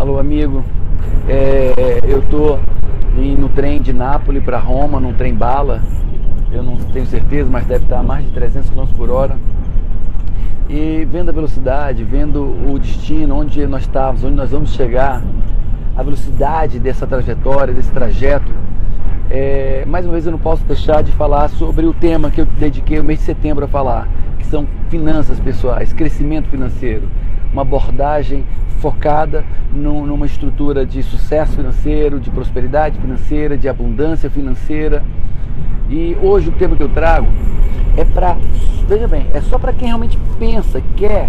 Alô, amigo. É, eu tô no trem de Nápoles para Roma, num trem bala. Eu não tenho certeza, mas deve estar a mais de 300 km por hora. E vendo a velocidade, vendo o destino, onde nós estamos, onde nós vamos chegar, a velocidade dessa trajetória, desse trajeto, é, mais uma vez eu não posso deixar de falar sobre o tema que eu dediquei o mês de setembro a falar, que são finanças pessoais, crescimento financeiro, uma abordagem focada num, numa estrutura de sucesso financeiro, de prosperidade financeira, de abundância financeira. E hoje o tema que eu trago é para, veja bem, é só para quem realmente pensa, quer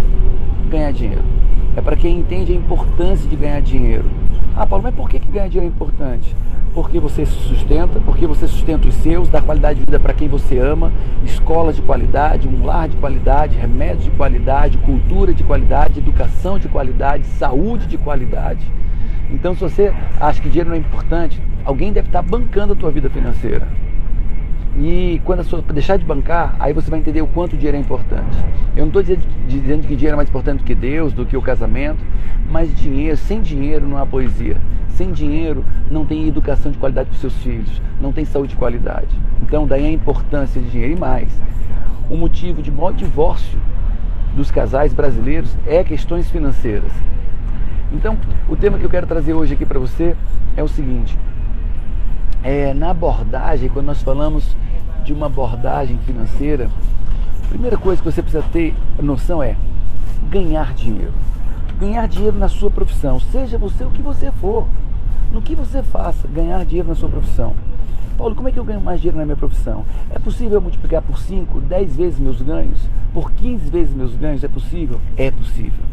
ganhar dinheiro. É para quem entende a importância de ganhar dinheiro. Ah, Paulo, mas por que, que ganhar dinheiro é importante? Porque você se sustenta, porque você sustenta os seus, dá qualidade de vida para quem você ama, escola de qualidade, um lar de qualidade, remédio de qualidade, cultura de qualidade, educação de qualidade, saúde de qualidade. Então, se você acha que dinheiro não é importante, alguém deve estar bancando a tua vida financeira. E quando a sua deixar de bancar, aí você vai entender o quanto o dinheiro é importante. Eu não estou dizendo, dizendo que dinheiro é mais importante do que Deus, do que o casamento, mas dinheiro, sem dinheiro não há poesia. Sem dinheiro não tem educação de qualidade para os seus filhos, não tem saúde de qualidade. Então daí a importância de dinheiro e mais. O motivo de maior divórcio dos casais brasileiros é questões financeiras. Então, o tema que eu quero trazer hoje aqui para você é o seguinte: é, na abordagem, quando nós falamos de uma abordagem financeira, a primeira coisa que você precisa ter noção é ganhar dinheiro. Ganhar dinheiro na sua profissão, seja você o que você for, no que você faça, ganhar dinheiro na sua profissão. Paulo, como é que eu ganho mais dinheiro na minha profissão? É possível eu multiplicar por 5, 10 vezes meus ganhos? Por 15 vezes meus ganhos? É possível? É possível.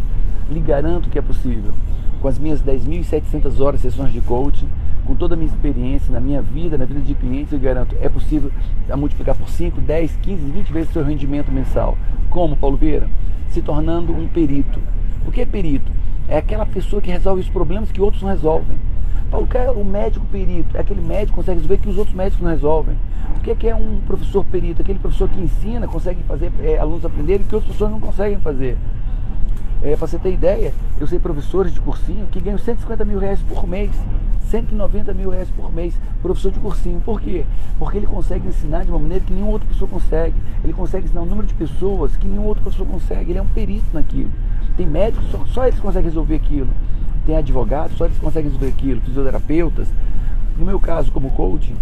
Lhe garanto que é possível. Com as minhas 10.700 horas de sessões de coaching, com toda a minha experiência na minha vida, na vida de clientes, eu garanto, é possível multiplicar por 5, 10, 15, 20 vezes o seu rendimento mensal. Como, Paulo Vieira? Se tornando um perito. O que é perito? É aquela pessoa que resolve os problemas que outros não resolvem. Paulo, o que é o médico perito? É aquele médico que consegue resolver que os outros médicos não resolvem. O que é, é um professor perito? Aquele professor que ensina, consegue fazer é, alunos aprenderem que outras pessoas não conseguem fazer. É, para você ter ideia, eu sei professores de cursinho que ganham 150 mil reais por mês. 190 mil reais por mês, professor de cursinho. Por quê? Porque ele consegue ensinar de uma maneira que nenhuma outra pessoa consegue. Ele consegue ensinar um número de pessoas que nenhuma outra pessoa consegue. Ele é um perito naquilo. Tem médicos, só, só eles conseguem resolver aquilo. Tem advogados, só eles conseguem resolver aquilo. Fisioterapeutas. No meu caso, como coaching,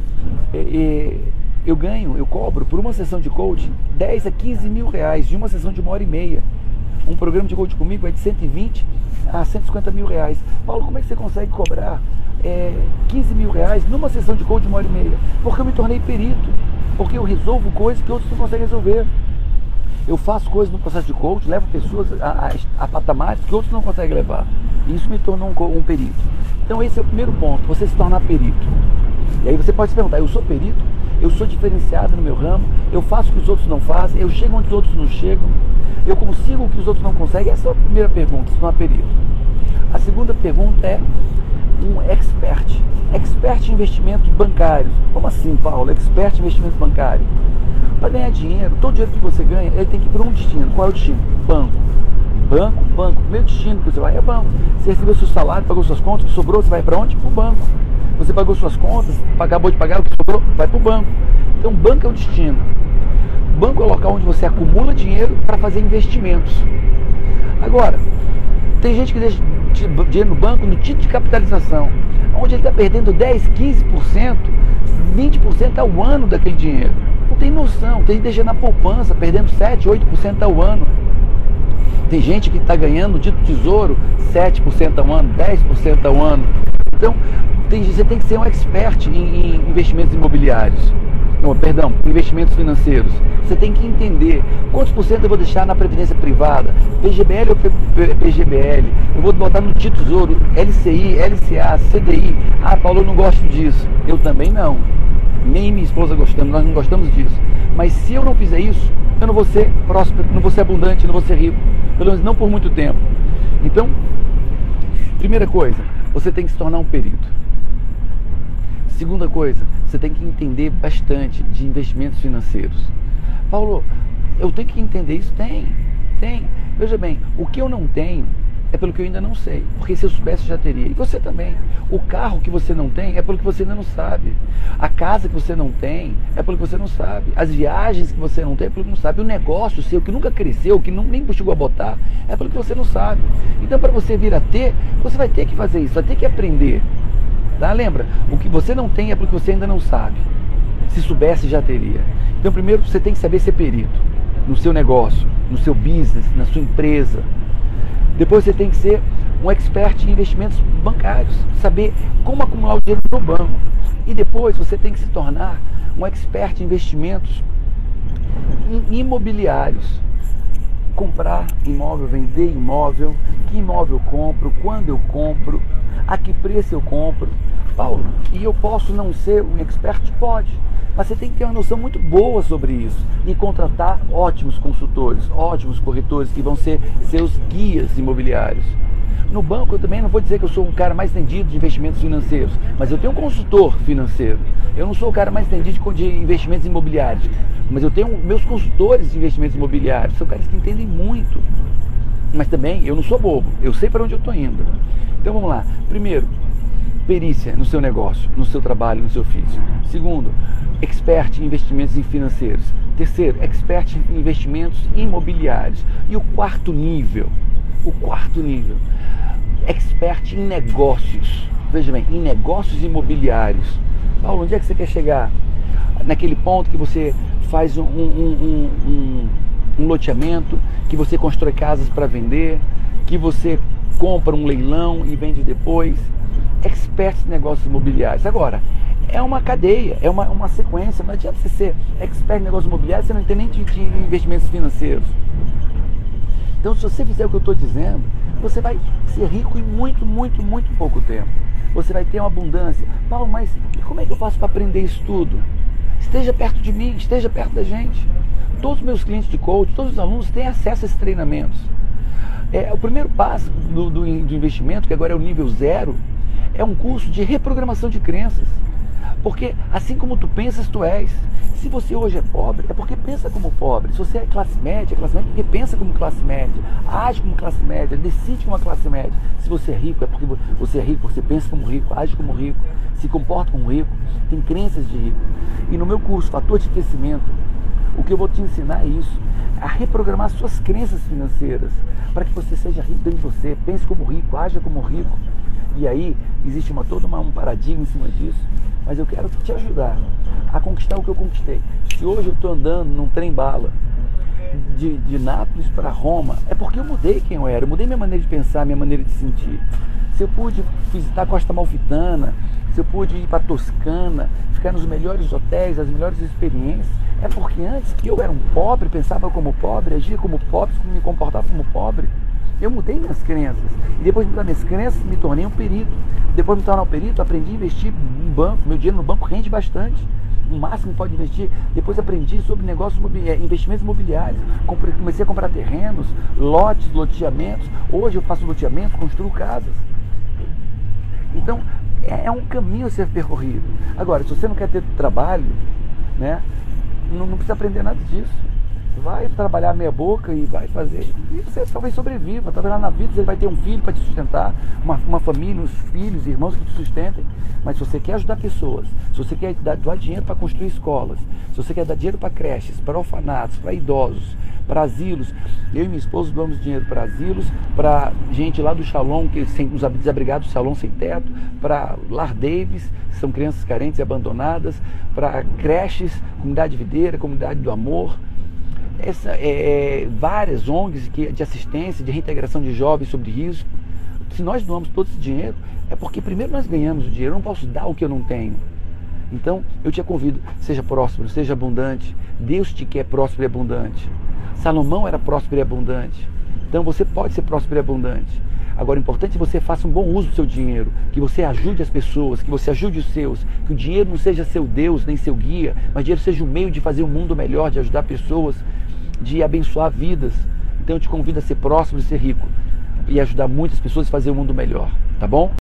é, é, eu ganho, eu cobro por uma sessão de coaching 10 a 15 mil reais de uma sessão de uma hora e meia. Um programa de coaching comigo é de 120 a 150 mil reais. Paulo, como é que você consegue cobrar é, 15 mil reais numa sessão de coaching de uma hora e meia? Porque eu me tornei perito. Porque eu resolvo coisas que outros não conseguem resolver. Eu faço coisas no processo de coaching, levo pessoas a, a, a patamares que outros não conseguem levar. E isso me tornou um, um perito. Então esse é o primeiro ponto, você se tornar perito. E aí você pode se perguntar, eu sou perito? Eu sou diferenciado no meu ramo? Eu faço o que os outros não fazem? Eu chego onde os outros não chegam? Eu consigo o que os outros não conseguem? Essa é a primeira pergunta, se não perito. A segunda pergunta é um expert. Expert em investimentos bancários. Como assim, Paulo? Expert em investimentos bancários. Para ganhar dinheiro, todo dinheiro que você ganha, ele tem que ir para um destino. Qual é o destino? Banco. Banco, banco. Primeiro destino que você vai é banco. Você recebeu seu salário, pagou suas contas, sobrou, você vai para onde? Para o banco. Você pagou suas contas, acabou de pagar, o que sobrou, vai para o banco. Então, banco é o destino. Banco é o local onde você acumula dinheiro para fazer investimentos. Agora, tem gente que deixa dinheiro no banco no título de capitalização, onde ele está perdendo 10, 15%, 20% ao ano daquele dinheiro. Não tem noção, tem gente deixando na poupança, perdendo 7, 8% ao ano. Tem gente que está ganhando título tesouro 7% ao ano, 10% ao ano. Então, tem, você tem que ser um expert em, em investimentos imobiliários oh, perdão, investimentos financeiros. Você tem que entender quantos por cento eu vou deixar na previdência privada, PGBL ou PGBL, eu vou botar no tesouro, LCI, LCA, CDI. Ah, Paulo, eu não gosto disso. Eu também não. Nem minha esposa gostamos, nós não gostamos disso. Mas se eu não fizer isso, eu não vou ser próspero, não vou ser abundante, não vou ser rico. Pelo menos não por muito tempo. Então, primeira coisa, você tem que se tornar um perito. Segunda coisa, você tem que entender bastante de investimentos financeiros. Paulo, eu tenho que entender isso? Tem, tem. Veja bem, o que eu não tenho é pelo que eu ainda não sei. Porque se eu soubesse, eu já teria. E você também. O carro que você não tem é pelo que você ainda não sabe. A casa que você não tem é pelo que você não sabe. As viagens que você não tem é pelo que não sabe. O negócio seu que nunca cresceu, que não, nem chegou a botar, é pelo que você não sabe. Então, para você vir a ter, você vai ter que fazer isso, vai ter que aprender. Tá? Lembra? O que você não tem é porque você ainda não sabe. Se soubesse, já teria. Então, primeiro você tem que saber ser perito no seu negócio, no seu business, na sua empresa. Depois você tem que ser um expert em investimentos bancários, saber como acumular o dinheiro no banco. E depois você tem que se tornar um expert em investimentos imobiliários. Comprar imóvel, vender imóvel, que imóvel eu compro, quando eu compro, a que preço eu compro. Paulo, e eu posso não ser um expert? Pode. Mas você tem que ter uma noção muito boa sobre isso e contratar ótimos consultores, ótimos corretores que vão ser seus guias imobiliários. No banco eu também não vou dizer que eu sou um cara mais entendido de investimentos financeiros, mas eu tenho um consultor financeiro. Eu não sou o cara mais entendido de investimentos imobiliários, mas eu tenho meus consultores de investimentos imobiliários, são caras que entendem muito. Mas também eu não sou bobo, eu sei para onde eu estou indo. Então vamos lá. Primeiro, perícia no seu negócio, no seu trabalho, no seu ofício. Segundo, expert em investimentos financeiros. Terceiro, expert em investimentos imobiliários. E o quarto nível, o quarto nível, expert em negócios. Veja bem, em negócios imobiliários. Paulo, onde é que você quer chegar? Naquele ponto que você faz um, um, um, um loteamento, que você constrói casas para vender, que você compra um leilão e vende depois experts em negócios imobiliários. Agora, é uma cadeia, é uma, uma sequência. Não adianta você ser expert em negócios imobiliários, você não tem nem de, de investimentos financeiros. Então, se você fizer o que eu estou dizendo, você vai ser rico em muito, muito, muito pouco tempo. Você vai ter uma abundância. Paulo, mas como é que eu faço para aprender isso tudo? Esteja perto de mim, esteja perto da gente. Todos os meus clientes de coach, todos os alunos têm acesso a esses treinamentos. É, o primeiro passo do, do, do investimento, que agora é o nível zero, é um curso de reprogramação de crenças. Porque assim como tu pensas, tu és. Se você hoje é pobre, é porque pensa como pobre. Se você é classe média, é classe média porque pensa como classe média, age como classe média, decide como classe média. Se você é rico, é porque você é rico, você pensa como rico, age como rico, se comporta como rico, tem crenças de rico. E no meu curso, Fator de Crescimento, o que eu vou te ensinar é isso, a reprogramar suas crenças financeiras, para que você seja rico dentro de você, pense como rico, haja como rico e aí existe uma, todo uma, um paradigma em cima disso. Mas eu quero te ajudar a conquistar o que eu conquistei. Se hoje eu estou andando num trem-bala de, de Nápoles para Roma, é porque eu mudei quem eu era, eu mudei minha maneira de pensar, minha maneira de sentir. Se eu pude visitar a Costa Malfitana, se eu pude ir para Toscana, ficar nos melhores hotéis, as melhores experiências, é porque antes eu era um pobre, pensava como pobre, agia como pobre, me comportava como pobre. Eu mudei minhas crenças. E depois de mudar minhas crenças, me tornei um perito. Depois de me tornar um perito, aprendi a investir em banco. Meu dinheiro no banco rende bastante. O máximo pode investir. Depois aprendi sobre negócios, é, investimentos imobiliários. Comecei a comprar terrenos, lotes, loteamentos. Hoje eu faço loteamento, construo casas. Então, é, é um caminho a ser percorrido. Agora, se você não quer ter trabalho, né, não precisa aprender nada disso vai trabalhar meia boca e vai fazer. E você talvez sobreviva, talvez lá na vida você vai ter um filho para te sustentar, uma, uma família, uns filhos, irmãos que te sustentem. Mas se você quer ajudar pessoas, se você quer dar, doar dinheiro para construir escolas, se você quer dar dinheiro para creches, para orfanatos, para idosos, para asilos, eu e minha esposa doamos dinheiro para asilos, para gente lá do Shalom, que sem, os desabrigados do Shalom sem teto, para Lar Davis, que são crianças carentes e abandonadas, para creches, comunidade videira, comunidade do amor essa, é, é várias ONGs de assistência, de reintegração de jovens sobre risco. Se nós doamos todo esse dinheiro, é porque primeiro nós ganhamos o dinheiro, eu não posso dar o que eu não tenho. Então, eu te convido, seja próspero, seja abundante. Deus te quer próspero e abundante. Salomão era próspero e abundante. Então, você pode ser próspero e abundante. Agora, o importante é que você faça um bom uso do seu dinheiro, que você ajude as pessoas, que você ajude os seus, que o dinheiro não seja seu Deus nem seu guia, mas o dinheiro seja o meio de fazer o um mundo melhor, de ajudar pessoas, de abençoar vidas. Então eu te convido a ser próximo e ser rico e ajudar muitas pessoas a fazer o mundo melhor, tá bom?